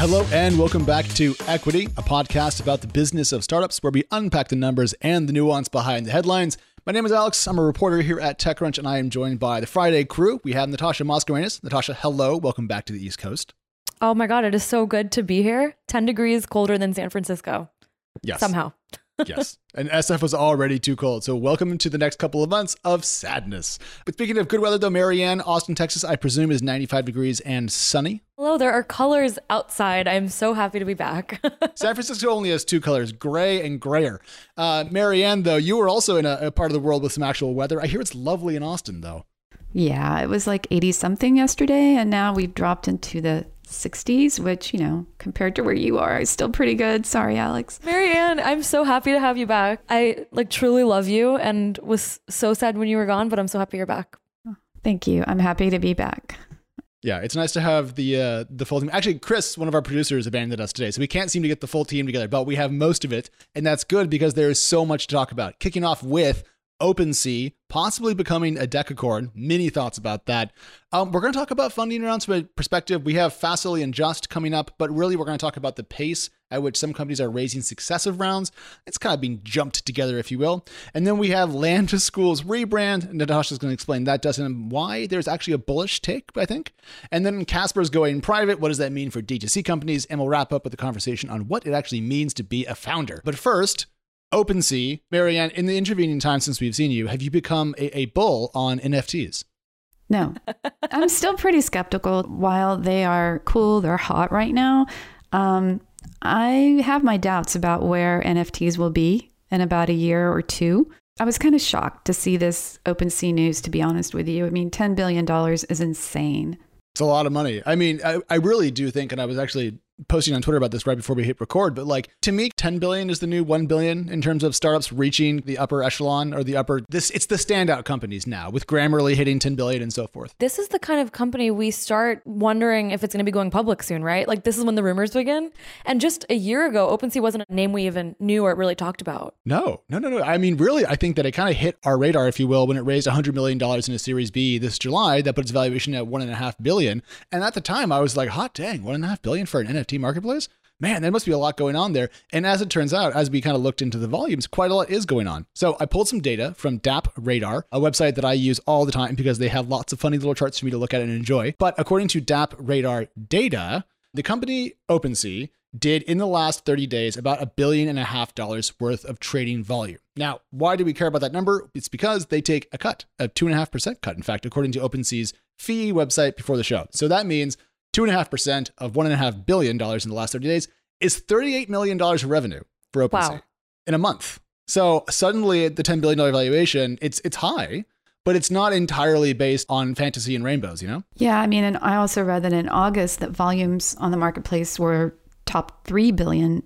Hello, and welcome back to Equity, a podcast about the business of startups where we unpack the numbers and the nuance behind the headlines. My name is Alex. I'm a reporter here at TechCrunch, and I am joined by the Friday crew. We have Natasha Mascarenhas. Natasha, hello. Welcome back to the East Coast. Oh my God, it is so good to be here. 10 degrees colder than San Francisco. Yes. Somehow. Yes. And SF was already too cold. So welcome to the next couple of months of sadness. But speaking of good weather, though, Marianne, Austin, Texas, I presume is 95 degrees and sunny. Hello, there are colors outside. I'm so happy to be back. San Francisco only has two colors, gray and grayer. Uh, Marianne, though, you were also in a, a part of the world with some actual weather. I hear it's lovely in Austin, though. Yeah, it was like 80 something yesterday, and now we've dropped into the 60s, which, you know, compared to where you are, is still pretty good. Sorry, Alex. Marianne, I'm so happy to have you back. I like truly love you and was so sad when you were gone, but I'm so happy you're back. Thank you. I'm happy to be back. Yeah, it's nice to have the uh, the full team. Actually, Chris, one of our producers, abandoned us today, so we can't seem to get the full team together. But we have most of it, and that's good because there is so much to talk about. Kicking off with OpenSea possibly becoming a decacorn. Many thoughts about that. Um, we're going to talk about funding rounds from a perspective. We have Facily and Justt coming up, but really we're going to talk about the pace at which some companies are raising successive rounds. It's kind of being jumped together, if you will. And then we have Lambda School's rebrand. Natasha's going to explain that doesn't why there's actually a bullish take, I think. And then Casper's going private. What does that mean for D2C companies? And we'll wrap up with a conversation on what it actually means to be a founder. But first, OpenSea, Marianne, in the intervening time since we've seen you, have you become a, a bull on NFTs? No, I'm still pretty skeptical. While they are cool, they're hot right now. Um, I have my doubts about where NFTs will be in about a year or two. I was kind of shocked to see this OpenSea news, to be honest with you. I mean, $10 billion is insane. It's a lot of money. I mean, I, I really do think, and I was actually posting on Twitter about this right before we hit record, but like to me, 10 billion is the new 1 billion in terms of startups reaching the upper echelon or the upper this it's the standout companies now with Grammarly hitting 10 billion and so forth. This is the kind of company we start wondering if it's going to be going public soon, right? Like this is when the rumors begin. And just a year ago, OpenSea wasn't a name we even knew or really talked about. No, no, no, no. I mean, really, I think that it kind of hit our radar, if you will, when it raised 100 million dollars in a Series B this July. That put its valuation at one and a half billion. And at the time, I was like, hot dang, one and a half billion for an NFT marketplace man, there must be a lot going on there. And as it turns out, as we kind of looked into the volumes, quite a lot is going on. So I pulled some data from DappRadar, a website that I use all the time because they have lots of funny little charts for me to look at and enjoy. But according to DappRadar data, the company OpenSea did in the last 30 days about a billion and a half dollars worth of trading volume. Now, why do we care about that number? It's because they take a cut, a two and a half percent cut, in fact, according to OpenSea's fee website before the show. So that means 2.5% of $1.5 billion in the last 30 days is $38 million of revenue for OpenSea wow. in a month. So suddenly the $10 billion valuation, it's, it's high, but it's not entirely based on fantasy and rainbows, you know? Yeah. I mean, and I also read that in August that volumes on the marketplace were top $3 billion,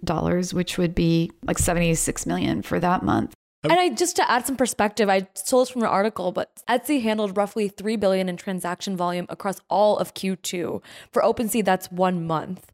which would be like 76 million for that month. And I just to add some perspective, I stole this from an article, but Etsy handled roughly three billion in transaction volume across all of Q2. For OpenSea, that's one month.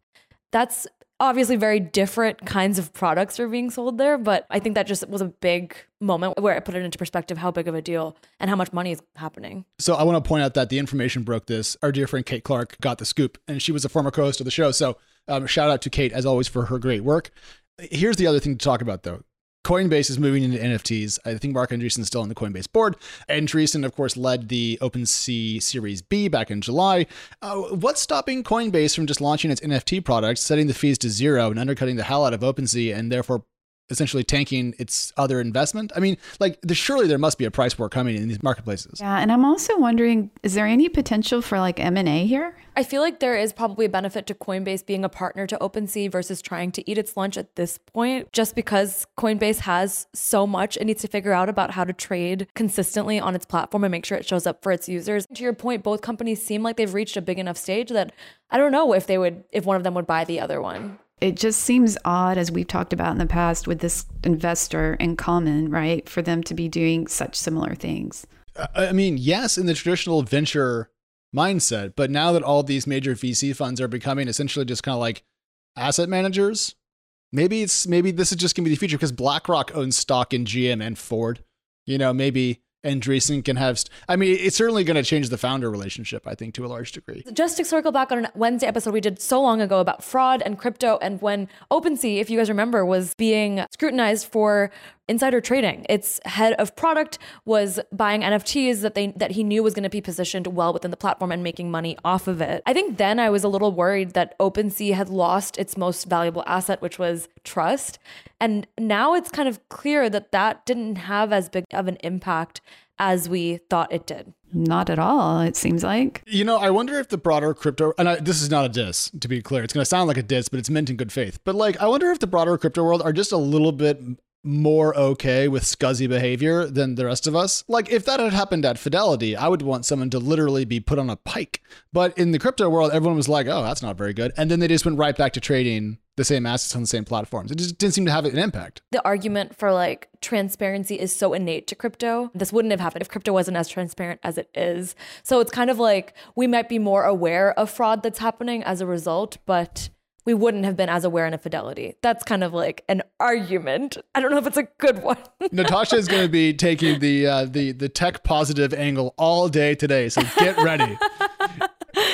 That's obviously very different kinds of products are being sold there, but I think that just was a big moment where I put it into perspective how big of a deal and how much money is happening. So I want to point out that the information broke this. Our dear friend Kate Clark got the scoop, and she was a former co-host of the show. So um, shout out to Kate as always for her great work. Here's the other thing to talk about though. Coinbase is moving into NFTs. I think Marc Andreessen is still on the Coinbase board. Andreessen, of course, led the OpenSea Series B back in July. Uh, what's stopping Coinbase from just launching its NFT products, setting the fees to zero, and undercutting the hell out of OpenSea, and therefore essentially tanking its other investment? I mean, like, the, surely there must be a price war coming in these marketplaces. Yeah, and I'm also wondering, is there any potential for like M and A here? I feel like there is probably a benefit to Coinbase being a partner to OpenSea versus trying to eat its lunch at this point, just because Coinbase has so much it needs to figure out about how to trade consistently on its platform and make sure it shows up for its users. To your point, both companies seem like they've reached a big enough stage that I don't know if they would, if one of them would buy the other one it just seems odd, as we've talked about in the past, with this investor in common, right? For them to be doing such similar things. I mean, yes, in the traditional venture mindset, but now that all these major VC funds are becoming essentially just kind of like asset managers, maybe it's maybe this is just gonna be the future because BlackRock owns stock in GM and Ford. You know, maybe Andreessen can have. I mean, it's certainly going to change the founder relationship, I think, to a large degree. Just to circle back on a Wednesday episode we did so long ago about fraud and crypto, and when OpenSea, if you guys remember, was being scrutinized for insider trading. Its head of product was buying NFTs that they that he knew was going to be positioned well within the platform and making money off of it. I think then I was a little worried that OpenSea had lost its most valuable asset, which was trust. And now it's kind of clear that that didn't have as big of an impact as we thought it did. Not at all, it seems like. You know, I wonder if the broader crypto, and I, this is not a diss, to be clear. It's going to sound like a diss, but it's meant in good faith. But like, I wonder if the broader crypto world are just a little bit more okay with scuzzy behavior than the rest of us. Like if that had happened at Fidelity, I would want someone to literally be put on a pike. But in the crypto world, everyone was like, "Oh, that's not very good," and then they just went right back to trading the same assets on the same platforms. It just didn't seem to have an impact. The argument for like transparency is so innate to crypto. This wouldn't have happened if crypto wasn't as transparent as it is. So it's kind of like we might be more aware of fraud that's happening as a result, but we wouldn't have been as aware in a fidelity. That's kind of like an argument. I don't know if it's a good one. Natasha is going to be taking the uh, the the tech positive angle all day today, so get ready.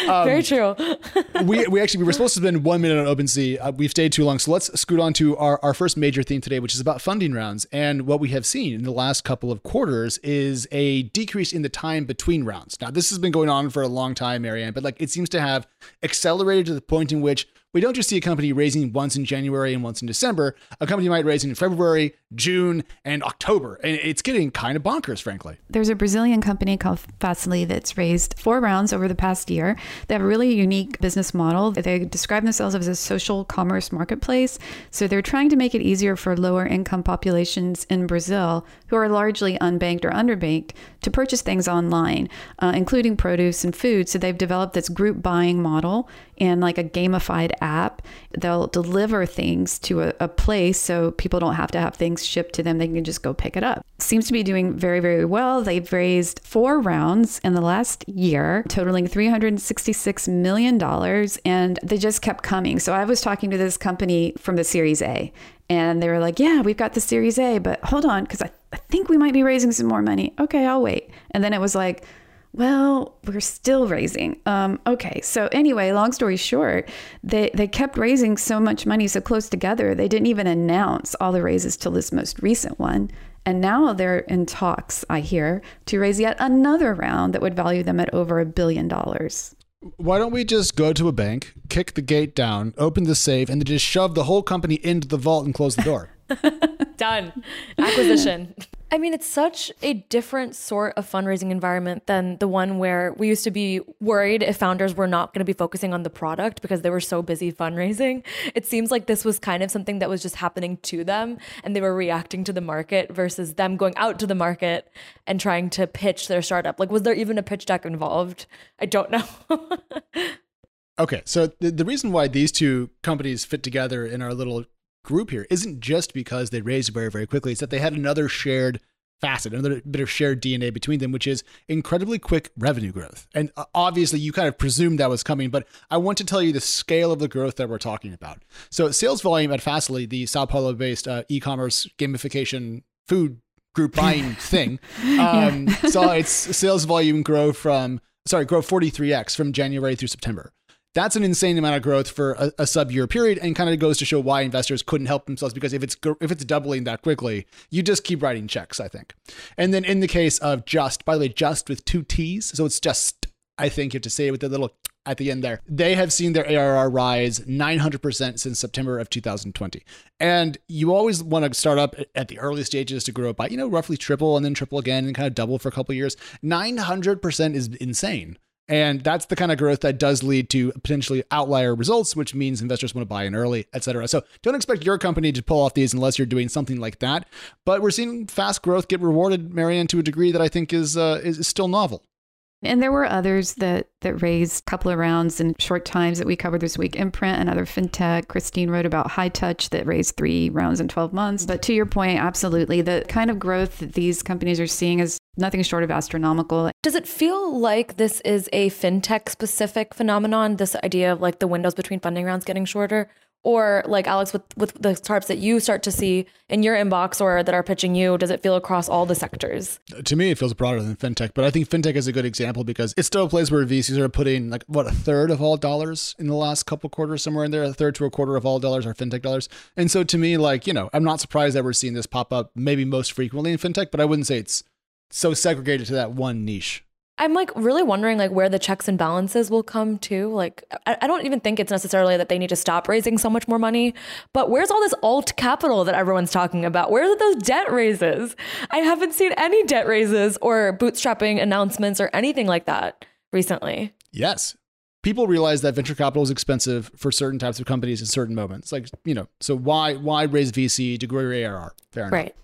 Um, Very true. we, we actually we were supposed to spend one minute on OpenSea. Uh, we've stayed too long, so let's scoot on to our, our first major theme today, which is about funding rounds. And what we have seen in the last couple of quarters is a decrease in the time between rounds. Now, this has been going on for a long time, Marianne, but like it seems to have accelerated to the point in which we don't just see a company raising once in January and once in December. A company might raise in February, June, and October. And it's getting kind of bonkers, frankly. There's a Brazilian company called Facily that's raised four rounds over the past year. They have a really unique business model. They describe themselves as a social commerce marketplace. So they're trying to make it easier for lower income populations in Brazil, who are largely unbanked or underbanked, to purchase things online, uh, including produce and food. So they've developed this group buying model and like a gamified app. They'll deliver things to a, a, place so people don't have to have things shipped to them. They can just go pick it up. Seems to be doing very, very well. They've raised four rounds in the last year, totaling $366 million, and they just kept coming. So I was talking to this company from the Series A, and they were like, Yeah, we've got the Series A, but hold on, because I, I think we might be raising some more money. Okay, I'll wait. And then it was like, well, we're still raising. Um, okay, so anyway, long story short, they they kept raising so much money so close together. They didn't even announce all the raises till this most recent one, and now they're in talks. I hear to raise yet another round that would value them at over a billion dollars. Why don't we just go to a bank, kick the gate down, open the safe, and then just shove the whole company into the vault and close the door? Done. Acquisition. I mean, it's such a different sort of fundraising environment than the one where we used to be worried if founders were not going to be focusing on the product because they were so busy fundraising. It seems like this was kind of something that was just happening to them and they were reacting to the market versus them going out to the market and trying to pitch their startup. Like, was there even a pitch deck involved? I don't know. okay. So, the, the reason why these two companies fit together in our little group here isn't just because they raised very, very quickly. It's that they had another shared facet, another bit of shared DNA between them, which is incredibly quick revenue growth. And uh, obviously, you kind of presumed that was coming, but I want to tell you the scale of the growth that we're talking about. So, sales volume at Facily, the Sao Paulo based uh, e commerce gamification food group buying thing, um, saw its sales volume grow from, sorry, grow 43x from January through September. That's an insane amount of growth for a, a sub year period, and kind of goes to show why investors couldn't help themselves because if it's if it's doubling that quickly, you just keep writing checks. I think. And then in the case of Justt, by the way, Justt with two T's, so it's just. I think you have to say it with a little at the end there. They have seen their ARR rise 900% since September of 2020. And you always want to start up at the early stages to grow by, you know, roughly triple and then triple again and kind of double for a couple years. 900% is insane. And that's the kind of growth that does lead to potentially outlier results, which means investors want to buy in early, et cetera. So don't expect your company to pull off these unless you're doing something like that. But we're seeing fast growth get rewarded, Marianne, to a degree that I think is uh, is still novel. And there were others that that raised a couple of rounds in short times that we covered this week. Imprint, another fintech. Christine wrote about Hightouch that raised three rounds in 12 months. But to your point, absolutely, the kind of growth that these companies are seeing is nothing short of astronomical. Does it feel like this is a fintech specific phenomenon? This idea of like the windows between funding rounds getting shorter, Or like Alex, with with the startups that you start to see in your inbox or that are pitching you, does it feel across all the sectors? To me, it feels broader than fintech, but I think fintech is a good example because it's still a place where VCs are putting like what a third of all dollars in the last couple quarters, somewhere in there, a third to a quarter of all dollars are fintech dollars. And so to me, like you know, I'm not surprised that we're seeing this pop up maybe most frequently in fintech, but I wouldn't say it's so segregated to that one niche. I'm like really wondering like where the checks and balances will come to. Like I, I, don't even think it's necessarily that they need to stop raising so much more money, but where's all this alt capital that everyone's talking about? Where are those debt raises? I haven't seen any debt raises or bootstrapping announcements or anything like that recently. Yes. People realize that venture capital is expensive for certain types of companies in certain moments. Like, you know, so why why raise VC to grow your ARR? Fair enough. Right.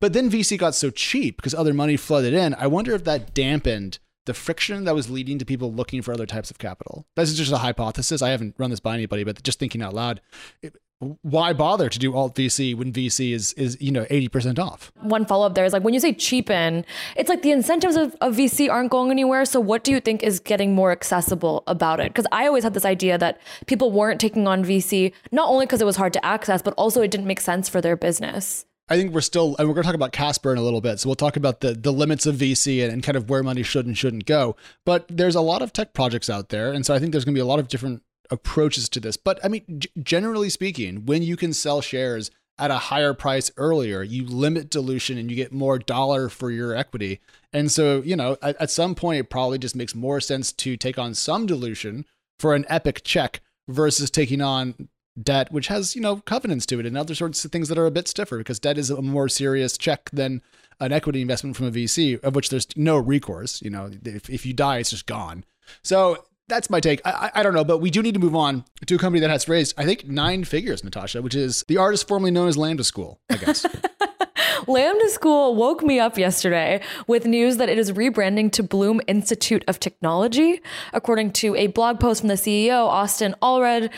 But then VC got so cheap because other money flooded in. I wonder if that dampened the friction that was leading to people looking for other types of capital. This is just a hypothesis. I haven't run this by anybody, but just thinking out loud, it, why bother to do alt VC when VC is is you know eighty percent off? One follow up there is like when you say cheapen, it's like the incentives of, of VC aren't going anywhere. So what do you think is getting more accessible about it? Because I always had this idea that people weren't taking on VC not only because it was hard to access, but also it didn't make sense for their business. I think we're still, and we're going to talk about Casper in a little bit. So we'll talk about the the limits of VC and, and, kind of where money should and shouldn't go. But there's a lot of tech projects out there, and so I think there's going to be a lot of different approaches to this. But I mean, g- generally speaking, when you can sell shares at a higher price earlier, you limit dilution and you get more dollar for your equity. And so, you know, at, at some point, it probably just makes more sense to take on some dilution for an epic check versus taking on debt, which has, you know, covenants to it and other sorts of things that are a bit stiffer because debt is a more serious check than an equity investment from a VC, of which there's no recourse. You know, if, if you die, it's just gone. So that's my take. I, I, don't know, but we do need to move on to a company that has raised, I think, nine figures, Natasha, which is the artist formerly known as Lambda School, I guess. Lambda School woke me up yesterday with news that it is rebranding to Bloom Institute of Technology. According to a blog post from the CEO, Austin Allred,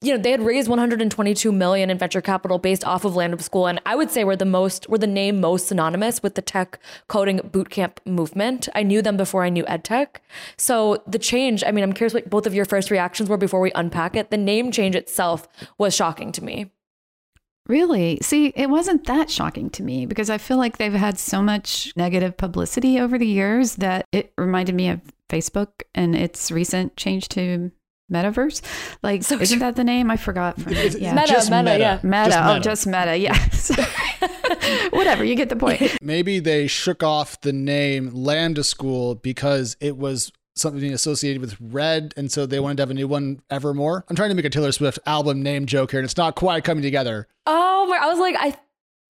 you know, they had raised 122 million in venture capital based off of Lambda School, and I would say we're the most, we're the name most synonymous with the tech coding bootcamp movement. I knew them before I knew EdTech, so the change. I mean, I'm curious what both of your first reactions were before we unpack it. The name change itself was shocking to me. Really? See, it wasn't that shocking to me because I feel like they've had so much negative publicity over the years that it reminded me of Facebook and its recent change to metaverse? Like so isn't that the name? I forgot. From it. yeah. meta, meta, meta. yeah. Meta just oh just meta yeah. whatever you get the point. Maybe they shook off the name lambda school because it was something associated with red and so they wanted to have a new one evermore. I'm trying to make a taylor swift album name joke here and it's not quite coming together. Oh my i was like i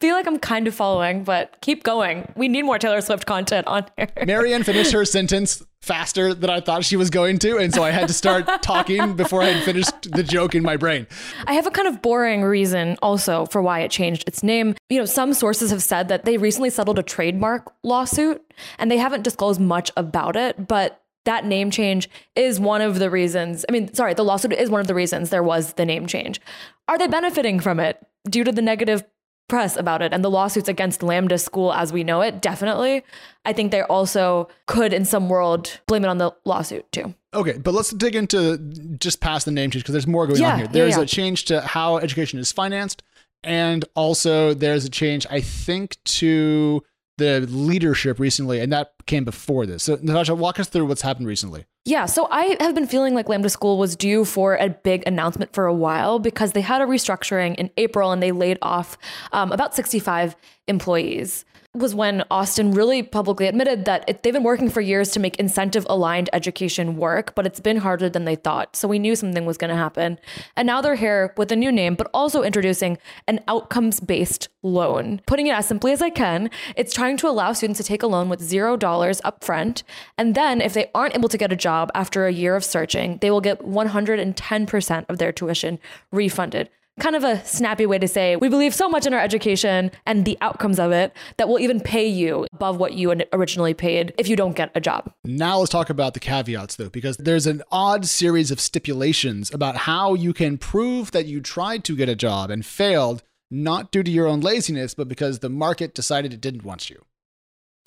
feel like I'm kind of following, but keep going. We need more Taylor Swift content on here. Marianne finished her sentence faster than I thought she was going to, and so I had to start talking before I had finished the joke in my brain. I have a kind of boring reason also for why it changed its name. You know, some sources have said that they recently settled a trademark lawsuit, and they haven't disclosed much about it, but that name change is one of the reasons. I mean, sorry, the lawsuit is one of the reasons there was the name change. Are they benefiting from it due to the negative press about it and the lawsuits against Lambda School as we know it, definitely. I think they also could, in some world, blame it on the lawsuit too. Okay, but let's dig into just past the name change because there's more going yeah, on here. There's yeah, yeah. a change to how education is financed, and also there's a change, I think, to the leadership recently, and that came before this. So, Natasha, walk us through what's happened recently. Yeah, so I have been feeling like Lambda School was due for a big announcement for a while because they had a restructuring in April and they laid off um, about 65 employees was when Austin really publicly admitted that it, they've been working for years to make incentive aligned education work, but it's been harder than they thought. So we knew something was going to happen. And now they're here with a new name, but also introducing an outcomes based loan. Putting it as simply as I can, it's trying to allow students to take a loan with $0 upfront. And then if they aren't able to get a job after a year of searching, they will get 110% of their tuition refunded kind of a snappy way to say we believe so much in our education and the outcomes of it that we'll even pay you above what you originally paid if you don't get a job. Now let's talk about the caveats though, because there's an odd series of stipulations about how you can prove that you tried to get a job and failed, not due to your own laziness, but because the market decided it didn't want you.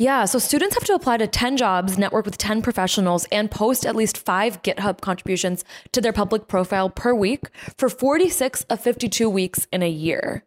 Yeah, so students have to apply to 10 jobs, network with 10 professionals, and post at least five GitHub contributions to their public profile per week for 46 of 52 weeks in a year.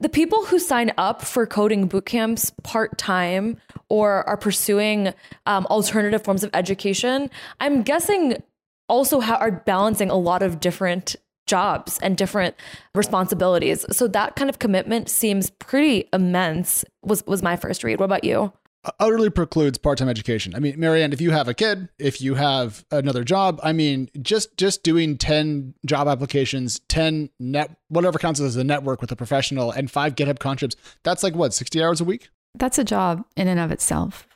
The people who sign up for coding bootcamps part time or are pursuing um, alternative forms of education, I'm guessing also ha- are balancing a lot of different jobs and different responsibilities. So that kind of commitment seems pretty immense. Was was my first read. What about you? utterly precludes part-time education. I mean, Marianne, if you have a kid, if you have another job, I mean, just just doing 10 job applications, 10 net whatever counts as a network with a professional and 5 GitHub contribs, that's like what, 60 hours a week? That's a job in and of itself.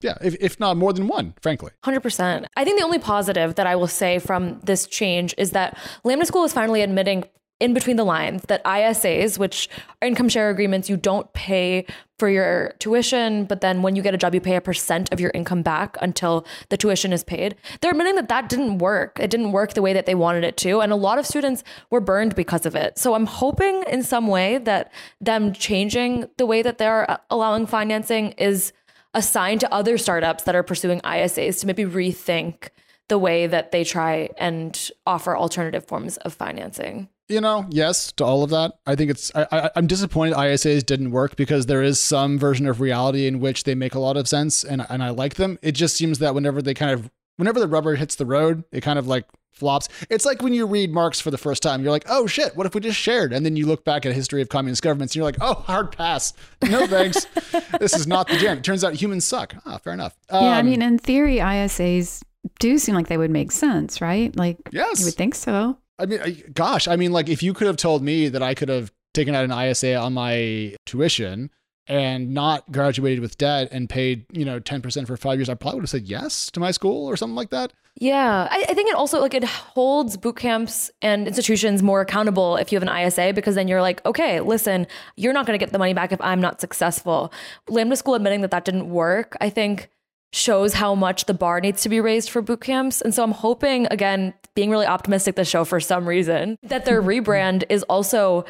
Yeah, if, if not more than one, frankly. 100%. I think the only positive that I will say from this change is that Lambda School is finally admitting in between the lines that ISAs, which are income share agreements, you don't pay for your tuition, but then when you get a job, you pay a percent of your income back until the tuition is paid. They're admitting that that didn't work. It didn't work the way that they wanted it to. And a lot of students were burned because of it. So I'm hoping in some way that them changing the way that they're allowing financing is assigned to other startups that are pursuing ISAs to maybe rethink the way that they try and offer alternative forms of financing. You know, yes to all of that. I think it's. I, I'm disappointed ISAs didn't work because there is some version of reality in which they make a lot of sense, and and I like them. It just seems that whenever they kind of, whenever the rubber hits the road, it kind of like flops. It's like when you read Marx for the first time, you're like, oh shit, what if we just shared? And then you look back at a history of communist governments and you're like, oh, hard pass. No thanks. this is not the jam. It turns out humans suck. Ah, fair enough. Um, yeah, I um, mean, in theory, ISAs do seem like they would make sense, right? Like, yes. you would think so. I mean, gosh, I mean, like if you could have told me that I could have taken out an ISA on my tuition and not graduated with debt and paid, you know, 10% for five years, I probably would have said yes to my school or something like that. Yeah. I, I think it also like it holds boot camps and institutions more accountable if you have an ISA because then you're like, okay, listen, you're not going to get the money back if I'm not successful. Lambda School admitting that that didn't work, I think shows how much the bar needs to be raised for boot camps. And so I'm hoping, again, being really optimistic the show for some reason, that their rebrand is also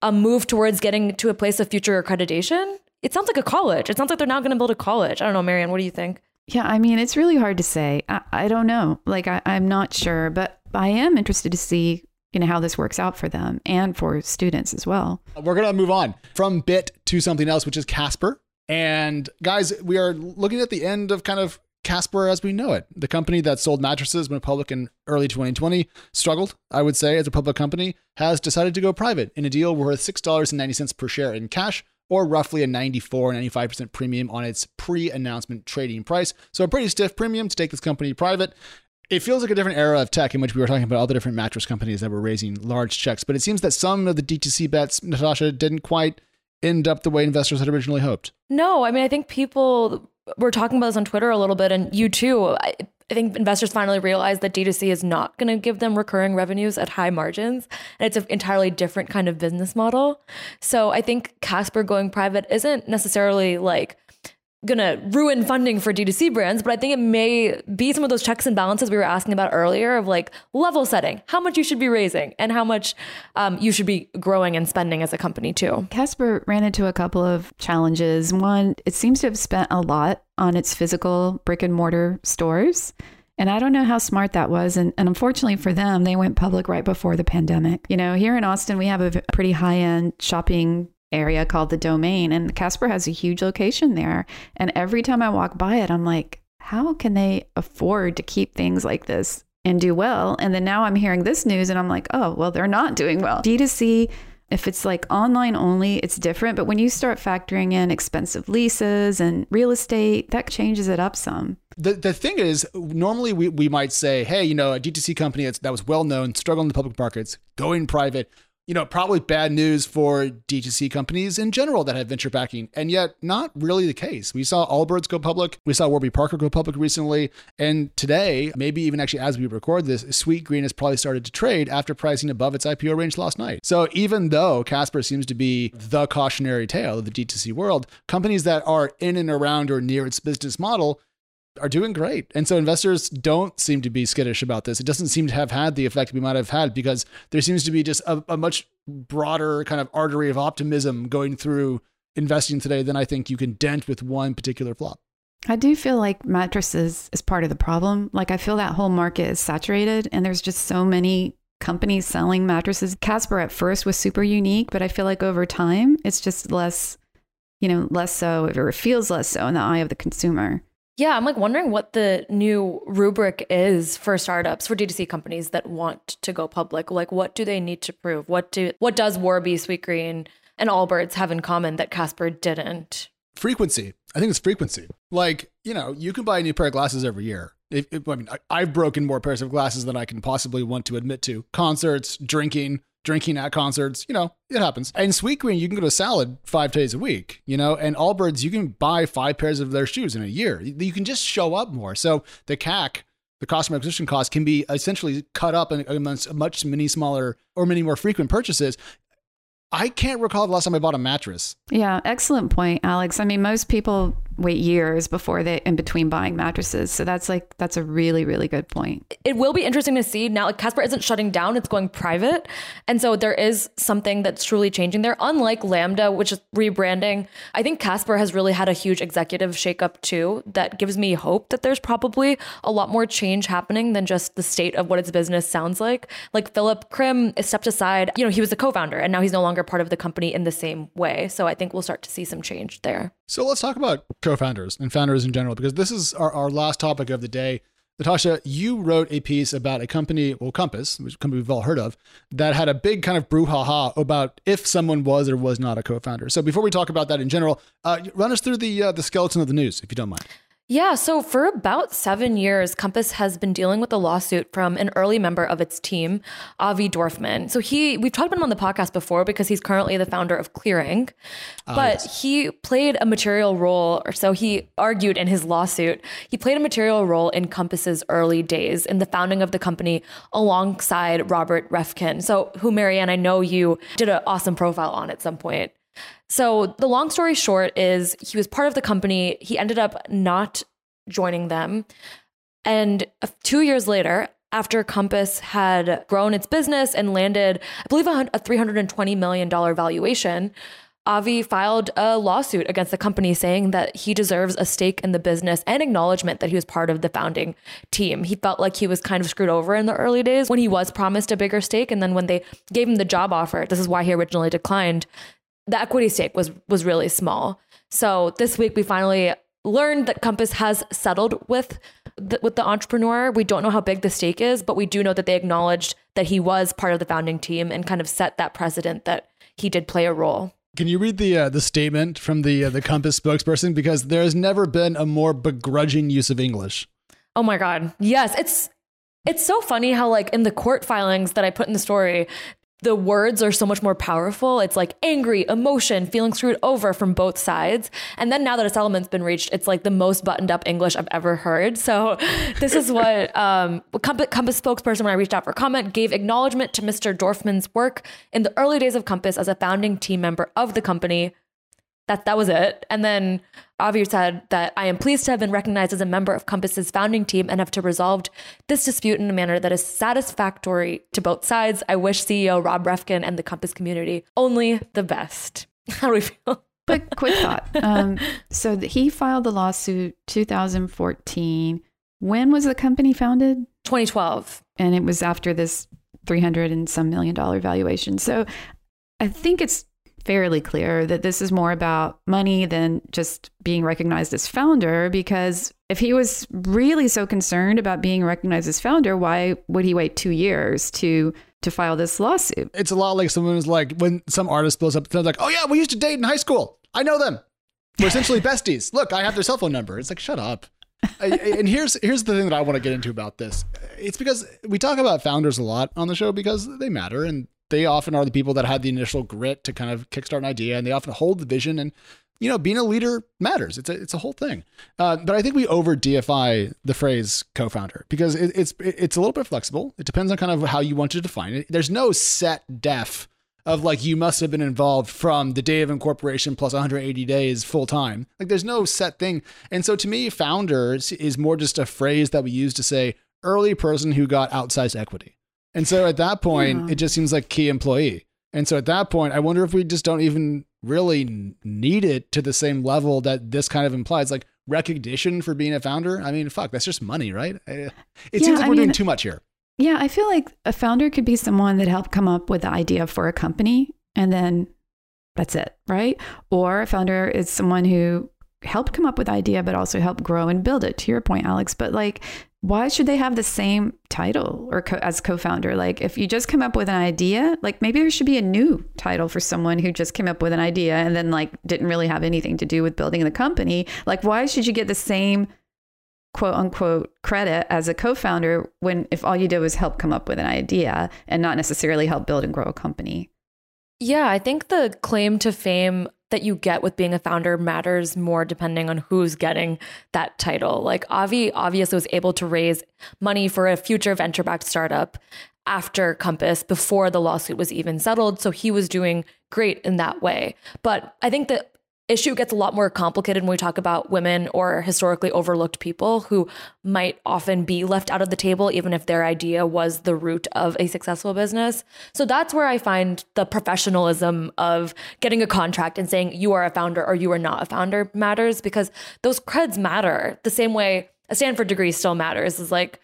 a move towards getting to a place of future accreditation. It sounds like a college. It sounds like they're now going to build a college. I don't know, Marianne, what do you think? Yeah, I mean, it's really hard to say. I, I don't know. Like, I, I'm not sure, but I am interested to see you know how this works out for them and for students as well. We're gonna move on from Bit to something else, which is Casper. And guys, we are looking at the end of kind of Casper as we know it. The company that sold mattresses when public in early 2020 struggled, I would say, as a public company, has decided to go private in a deal worth $6.90 per share in cash, or roughly a 94 95% premium on its pre announcement trading price. So, a pretty stiff premium to take this company private. It feels like a different era of tech in which we were talking about all the different mattress companies that were raising large checks, but it seems that some of the DTC bets, Natasha, didn't quite end up the way investors had originally hoped. No, I mean, I think people were talking about this on Twitter a little bit, and you too. I, I think investors finally realized that D2C is not going to give them recurring revenues at high margins. And it's an entirely different kind of business model. So I think Casper going private isn't necessarily like gonna ruin funding for D2C brands, but I think it may be some of those checks and balances we were asking about earlier of like level setting, how much you should be raising and how much um, you should be growing and spending as a company too. Casper ran into a couple of challenges. One, it seems to have spent a lot on its physical brick and mortar stores. And I don't know how smart that was. And, and, unfortunately for them, they went public right before the pandemic. You know, here in Austin, we have a pretty high end shopping area called the Domain, and Casper has a huge location there. And every time I walk by it, I'm like, how can they afford to keep things like this and do well? And then now I'm hearing this news, and I'm like, oh, well, they're not doing well. D2C if it's like online only, it's different. But when you start factoring in expensive leases and real estate, that changes it up some. The, the thing is, normally we, we might say, hey, you know, a D2C company that's, that was well known, struggling in the public markets, going private, you know, probably bad news for D2C companies in general that have venture backing, and yet not really the case. We saw Allbirds go public, we saw Warby Parker go public recently, and today, maybe even actually as we record this, Sweetgreen has probably started to trade after pricing above its IPO range last night. So even though Casper seems to be the cautionary tale of the D2C world, companies that are in and around or near its business model are doing great. And so investors don't seem to be skittish about this. It doesn't seem to have had the effect we might have had because there seems to be just a, a much broader kind of artery of optimism going through investing today than I think you can dent with one particular flop. I do feel like mattresses is part of the problem. Like I feel that whole market is saturated and there's just so many companies selling mattresses. Casper at first was super unique, but I feel like over time it's just less, you know, less so or it feels less so in the eye of the consumer. Yeah, I'm like wondering what the new rubric is for startups, for D2C companies that want to go public. Like what do they need to prove? What do what does Warby, Sweetgreen, and Allbirds have in common that Casper didn't? Frequency. I think it's frequency. Like, you know, you can buy a new pair of glasses every year. If, if, I mean, I, I've broken more pairs of glasses than I can possibly want to admit to. Concerts, drinking, drinking at concerts, you know, it happens. And Sweet Sweetgreen, you can go to salad five days a week, you know, and Allbirds, you can buy five pairs of their shoes in a year. You can just show up more. So the CAC, the customer acquisition cost, can be essentially cut up amongst much many smaller or many more frequent purchases. I can't recall the last time I bought a mattress. Yeah, excellent point, Alex. I mean, most people wait years before they in between buying mattresses. So that's like that's a really really good point. It will be interesting to see now like Casper isn't shutting down, it's going private. And so there is something that's truly changing there. Unlike Lambda, which is rebranding, I think Casper has really had a huge executive shakeup too that gives me hope that there's probably a lot more change happening than just the state of what its business sounds like. Like Philip Krim stepped aside, you know, he was the co-founder and now he's no longer part of the company in the same way. So I think we'll start to see some change there. So let's talk about co-founders and founders in general, because this is our, our last topic of the day. Natasha, you wrote a piece about a company, well, Compass, which company we've all heard of, that had a big kind of brouhaha about if someone was or was not a co-founder. So before we talk about that in general, uh, run us through the uh, the skeleton of the news, if you don't mind. Yeah, so for about seven years, Compass has been dealing with a lawsuit from an early member of its team, Avi Dorfman. So he, we've talked about him on the podcast before because he's currently the founder of Clearing, uh, but yes. he played a material role, or so he argued in his lawsuit. He played a material role in Compass's early days in the founding of the company alongside Robert Reffkin. So, who Marianne, I know you did an awesome profile on at some point. So the long story short is he was part of the company. He ended up not joining them. And two years later, after Compass had grown its business and landed, I believe, a $320 million valuation, Avi filed a lawsuit against the company saying that he deserves a stake in the business and acknowledgement that he was part of the founding team. He felt like he was kind of screwed over in the early days when he was promised a bigger stake. And then when they gave him the job offer, this is why he originally declined, the equity stake was was really small. So this week we finally learned that Compass has settled with the, with the entrepreneur. We don't know how big the stake is, but we do know that they acknowledged that he was part of the founding team and kind of set that precedent that he did play a role. Can you read the uh, the statement from the uh, the Compass spokesperson because there has never been a more begrudging use of English. Oh my god. Yes, it's it's so funny how like in the court filings that I put in the story, the words are so much more powerful. It's like angry, emotion, feeling screwed over from both sides. And then now that a settlement's been reached, it's like the most buttoned up English I've ever heard. So this is what um, Compass, Compass spokesperson, when I reached out for comment, gave acknowledgement to Mr. Dorfman's work in the early days of Compass as a founding team member of the company that that was it. And then Avi said that I am pleased to have been recognized as a member of Compass's founding team and have to resolved this dispute in a manner that is satisfactory to both sides. I wish CEO Rob Reffkin and the Compass community only the best. How do we feel? But quick thought. Um, so he filed the lawsuit 2014. When was the company founded? 2012. And it was after this 300 and some million dollar valuation. So I think it's fairly clear that this is more about money than just being recognized as founder. Because if he was really so concerned about being recognized as founder, why would he wait two years to to file this lawsuit? It's a lot like someone who's like when some artist blows up, they're like, "Oh yeah, we used to date in high school. I know them. We're essentially besties. Look, I have their cell phone number." It's like, shut up. and here's here's the thing that I want to get into about this. It's because we talk about founders a lot on the show because they matter and they often are the people that had the initial grit to kind of kickstart an idea and they often hold the vision and you know being a leader matters. It's a, it's a whole thing. Uh, but i think we over deify the phrase co-founder because it, it's it's a little bit flexible. It depends on kind of how you want to define it. There's no set def of like you must have been involved from the day of incorporation plus 180 days full time. Like there's no set thing. And so to me founders is more just a phrase that we use to say early person who got outsized equity and so at that point, yeah. it just seems like key employee. And so at that point, I wonder if we just don't even really need it to the same level that this kind of implies. Like recognition for being a founder. I mean, fuck, that's just money, right? It yeah, seems like I we're mean, doing too much here. Yeah, I feel like a founder could be someone that helped come up with the idea for a company and then that's it, right? Or a founder is someone who helped come up with the idea but also helped grow and build it to your point alex but like why should they have the same title or co- as co-founder? Like if you just come up with an idea like maybe there should be a new title for someone who just came up with an idea and then like didn't really have anything to do with building the company. Like why should you get the same quote unquote credit as a co-founder when if all you did was help come up with an idea and not necessarily help build and grow a company? Yeah, I think the claim to fame that you get with being a founder matters more depending on who's getting that title. Like Avi obviously was able to raise money for a future venture backed startup after Compass before the lawsuit was even settled. So he was doing great in that way. But I think that issue gets a lot more complicated when we talk about women or historically overlooked people who might often be left out of the table, even if their idea was the root of a successful business. So that's where I find the professionalism of getting a contract and saying you are a founder or you are not a founder matters because those creds matter the same way a Stanford degree still matters. Is like,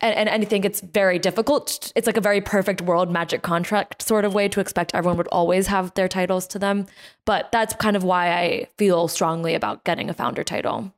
and, and, I think it's very difficult. It's like a very perfect world magic contract sort of way to expect everyone would always have their titles to them. But that's kind of why I feel strongly about getting a founder title.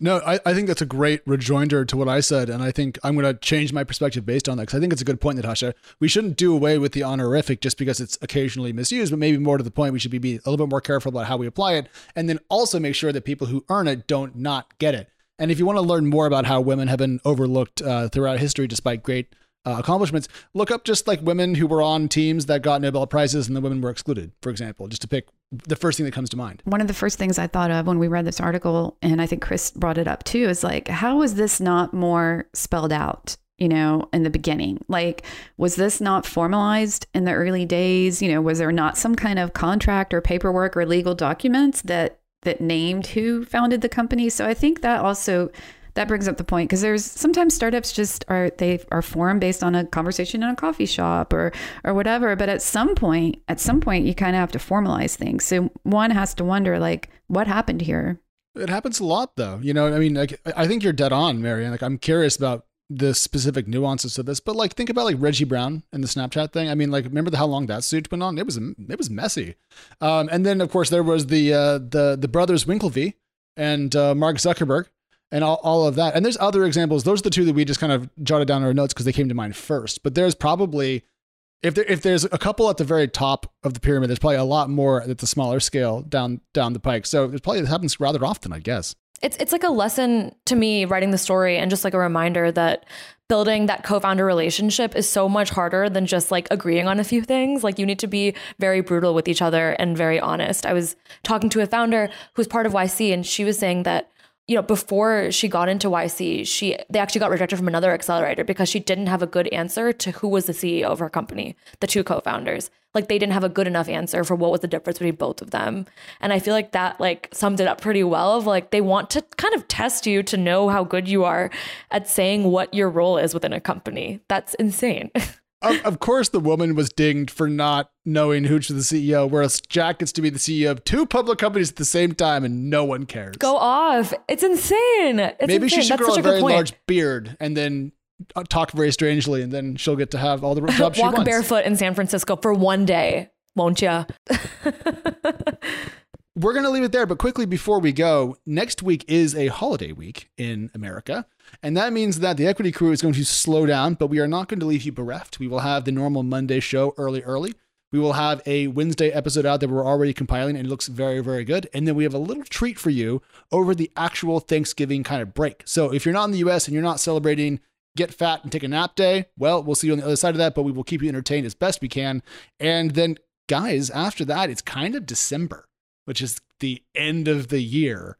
No, I, I think that's a great rejoinder to what I said. And I think I'm going to change my perspective based on that because I think it's a good point, Natasha. We shouldn't do away with the honorific just because it's occasionally misused, but maybe more to the point, we should be, be a little bit more careful about how we apply it. And then also make sure that people who earn it don't not get it. And if you want to learn more about how women have been overlooked uh, throughout history despite great uh, accomplishments, look up just like women who were on teams that got Nobel Prizes and the women were excluded, for example, just to pick the first thing that comes to mind. One of the first things I thought of when we read this article, and I think Chris brought it up too, is like, how is this not more spelled out? You know, in the beginning, like, was this not formalized in the early days? You know, was there not some kind of contract or paperwork or legal documents that that named who founded the company. So I think that also that brings up the point because there's sometimes startups just are they are formed based on a conversation in a coffee shop or or whatever. But at some point at some point you kind of have to formalize things. So one has to wonder like what happened here? It happens a lot though. You know i mean like i think you're dead on Marianne like i'm curious about the specific nuances of this, but like think about like Reggie Brown and the Snapchat thing. I mean, like remember the, how long that suit went on? It was it was messy. Um, and then of course there was the uh, the the brothers Winklevi and uh, Mark Zuckerberg and all, all of that. And there's other examples. Those are the two that we just kind of jotted down in our notes because they came to mind first. But there's probably if there if there's a couple at the very top of the pyramid, there's probably a lot more at the smaller scale down down the pike. So it probably happens rather often, I guess. It's it's like a lesson to me writing the story and just like a reminder that building that co-founder relationship is so much harder than just like agreeing on a few things. Like you need to be very brutal with each other and very honest. I was talking to a founder who's part of yc and she was saying that you know, before she got into YC, she they actually got rejected from another accelerator because she didn't have a good answer to who was the CEO of her company, the two co-founders. Like they didn't have a good enough answer for what was the difference between both of them. And I feel like that like summed it up pretty well of like they want to kind of test you to know how good you are at saying what your role is within a company. That's insane. of, of, course, the woman was dinged for not knowing who's the CEO, whereas Jack gets to be the CEO of two public companies at the same time, and no one cares. Go off! It's insane. It's Maybe insane. she should That's grow a very large beard and then uh, talk very strangely, and then she'll get to have all the jobs she wants. Walk barefoot in San Francisco for one day, won't you? We're going to leave it there, but quickly before we go, next week is a holiday week in America. And that means that the equity crew is going to slow down, but we are not going to leave you bereft. We will have the normal Monday show early, early. We will have a Wednesday episode out that we're already compiling and it looks very, very good. And then we have a little treat for you over the actual Thanksgiving kind of break. So if you're not in the US and you're not celebrating get fat and take a nap day, well, we'll see you on the other side of that, but we will keep you entertained as best we can. And then, guys, after that, it's kind of December, which is the end of the year.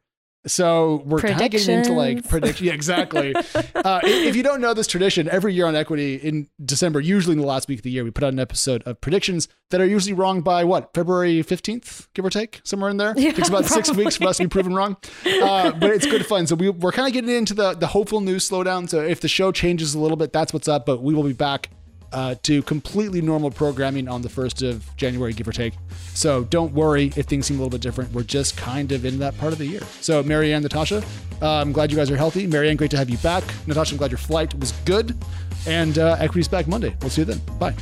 So we're kind of getting into like prediction. Yeah, exactly. uh, if you don't know this tradition, every year on Equity in December, usually in the last week of the year, we put out an episode of predictions that are usually wrong by what February fifteenth, give or take, somewhere in there. Yeah, it takes about probably. six weeks for us to be proven wrong, uh, but it's good fun. So we, we're kind of getting into the the hopeful news slowdown. So if the show changes a little bit, that's what's up. But we will be back uh, to completely normal programming on the 1st of January, give or take. So don't worry if things seem a little bit different. We're just kind of in that part of the year. So, Marianne, Natasha, uh, I'm glad you guys are healthy. Marianne, great to have you back. Natasha, I'm glad your flight was good. And uh, Equity's back Monday. We'll see you then. Bye.